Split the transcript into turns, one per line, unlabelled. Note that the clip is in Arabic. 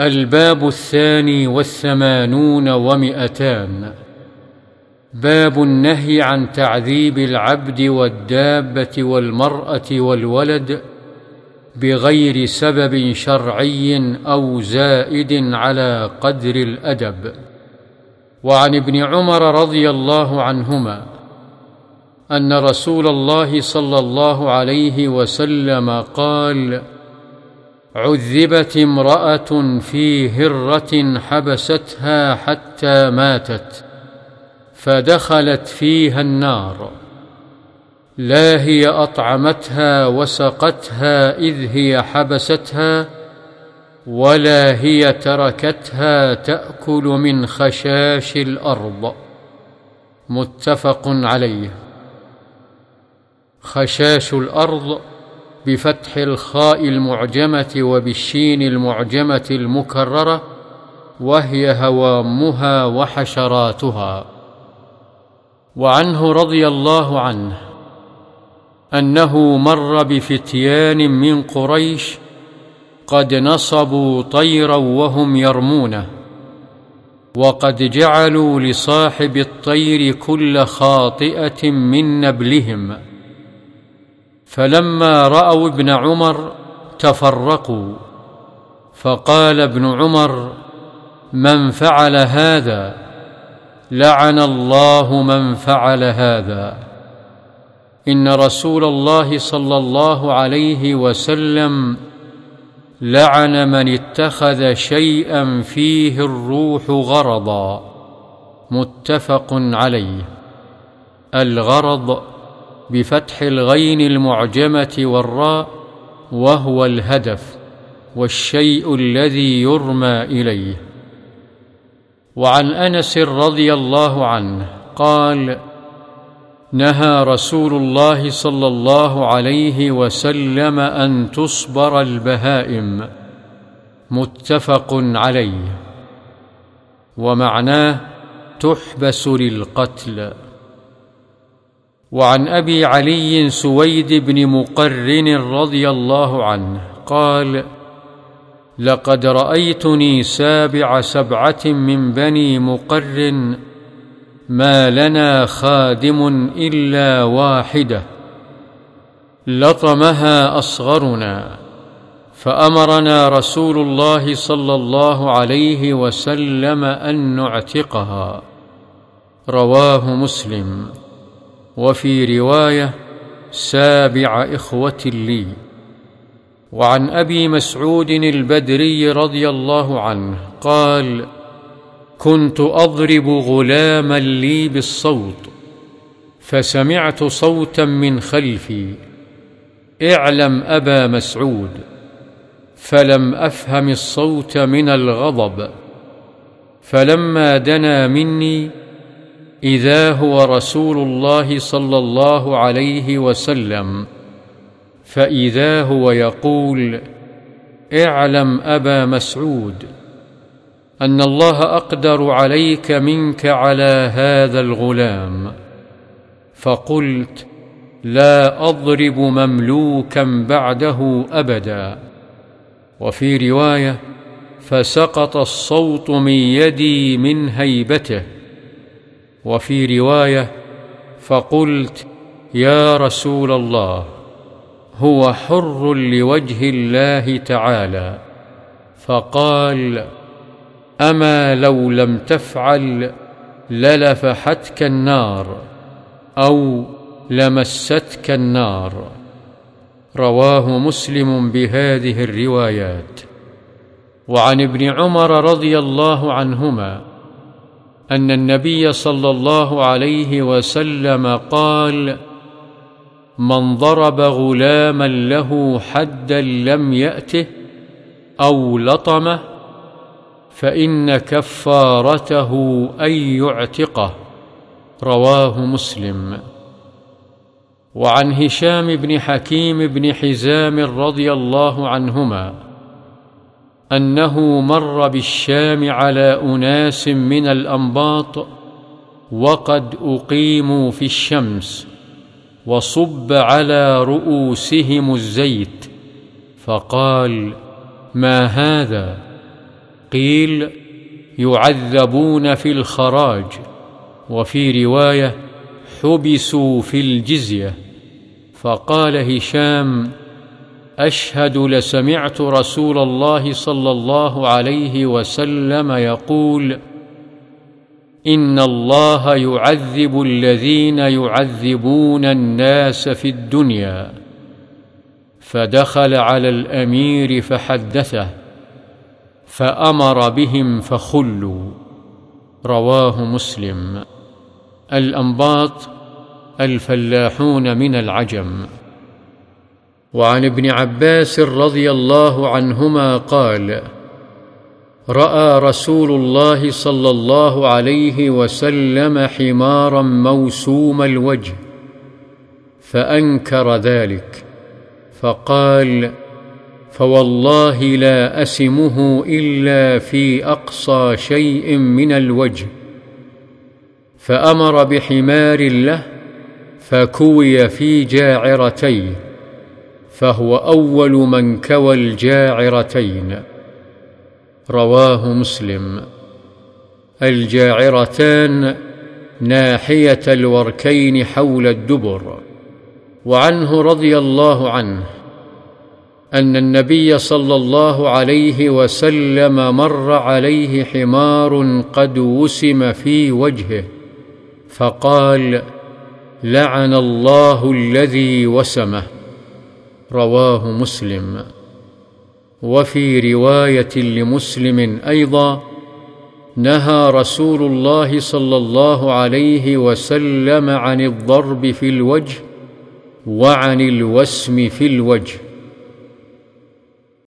الباب الثاني والثمانون ومئتان. باب النهي عن تعذيب العبد والدابة والمرأة والولد بغير سبب شرعي أو زائد على قدر الأدب. وعن ابن عمر رضي الله عنهما أن رسول الله صلى الله عليه وسلم قال عذبت امرأة في هرة حبستها حتى ماتت فدخلت فيها النار. لا هي أطعمتها وسقتها إذ هي حبستها ولا هي تركتها تأكل من خشاش الأرض. متفق عليه. خشاش الأرض بفتح الخاء المعجمة وبالشين المعجمة المكررة وهي هوامها وحشراتها. وعنه رضي الله عنه أنه مر بفتيان من قريش قد نصبوا طيرا وهم يرمونه وقد جعلوا لصاحب الطير كل خاطئة من نبلهم. فلما رأوا ابن عمر تفرقوا فقال ابن عمر من فعل هذا؟ لعن الله من فعل هذا. إن رسول الله صلى الله عليه وسلم لعن من اتخذ شيئا فيه الروح غرضا متفق عليه. الغرض بفتح الغين المعجمة والراء وهو الهدف والشيء الذي يرمى إليه. وعن أنس رضي الله عنه قال نهى رسول الله صلى الله عليه وسلم أن تصبر البهائم. متفق عليه. ومعناه تحبس للقتل. وعن أبي علي سويد بن مقرن رضي الله عنه قال لقد رأيتني سابع سبعة من بني مقرن ما لنا خادم إلا واحدة لطمها أصغرنا فأمرنا رسول الله صلى الله عليه وسلم أن نعتقها. رواه مسلم. وفي رواية سابع إخوة لي. وعن أبي مسعود البدري رضي الله عنه قال كنت أضرب غلاما لي بالصوت فسمعت صوتا من خلفي. اعلم أبا مسعود فلم أفهم الصوت من الغضب. فلما دنا مني إذا هو رسول الله صلى الله عليه وسلم فإذا هو يقول اعلم أبا مسعود أن الله أقدر عليك منك على هذا الغلام. فقلت لا أضرب مملوكا بعده أبدا. وفي رواية فسقط الصوت من يدي من هيبته. وفي رواية فقلت يا رسول الله هو حر لوجه الله تعالى فقال أما لو لم تفعل للفحتك النار أو لمستك النار. رواه مسلم بهذه الروايات. وعن ابن عمر رضي الله عنهما أن النبي صلى الله عليه وسلم قال من ضرب غلاما له حدا لم يأته أو لطمه فإن كفارته أن يعتقه. رواه مسلم. وعن هشام بن حكيم بن حزام رضي الله عنهما أنه مر بالشام على أناس من الأنباط وقد أقيموا في الشمس وصب على رؤوسهم الزيت فقال ما هذا؟ قيل يعذبون في الخراج. وفي رواية حبسوا في الجزية. فقال هشام أشهد لسمعت رسول الله صلى الله عليه وسلم يقول إن الله يعذب الذين يعذبون الناس في الدنيا فدخل على الأمير فحدثه فأمر بهم فخلوا رواه مسلم. الأنباط الفلاحون من العجم. وعن ابن عباس رضي الله عنهما قال رأى رسول الله صلى الله عليه وسلم حمارا موسوم الوجه فأنكر ذلك فقال فوالله لا أسمه إلا في أقصى شيء من الوجه فأمر بحمار له فكوي في جاعرتيه. فهو أول من كوى الجاعرتين. رواه مسلم. الجاعرتان ناحية الوركين حول الدبر وعنه رضي الله عنه أن النبي صلى الله عليه وسلم مر عليه حمار قد وسم في وجهه فقال لعن الله الذي وسمه. رواه مسلم. وفي رواية لمسلم أيضا نهى رسول الله صلى الله عليه وسلم عن الضرب في الوجه وعن الوسم في الوجه.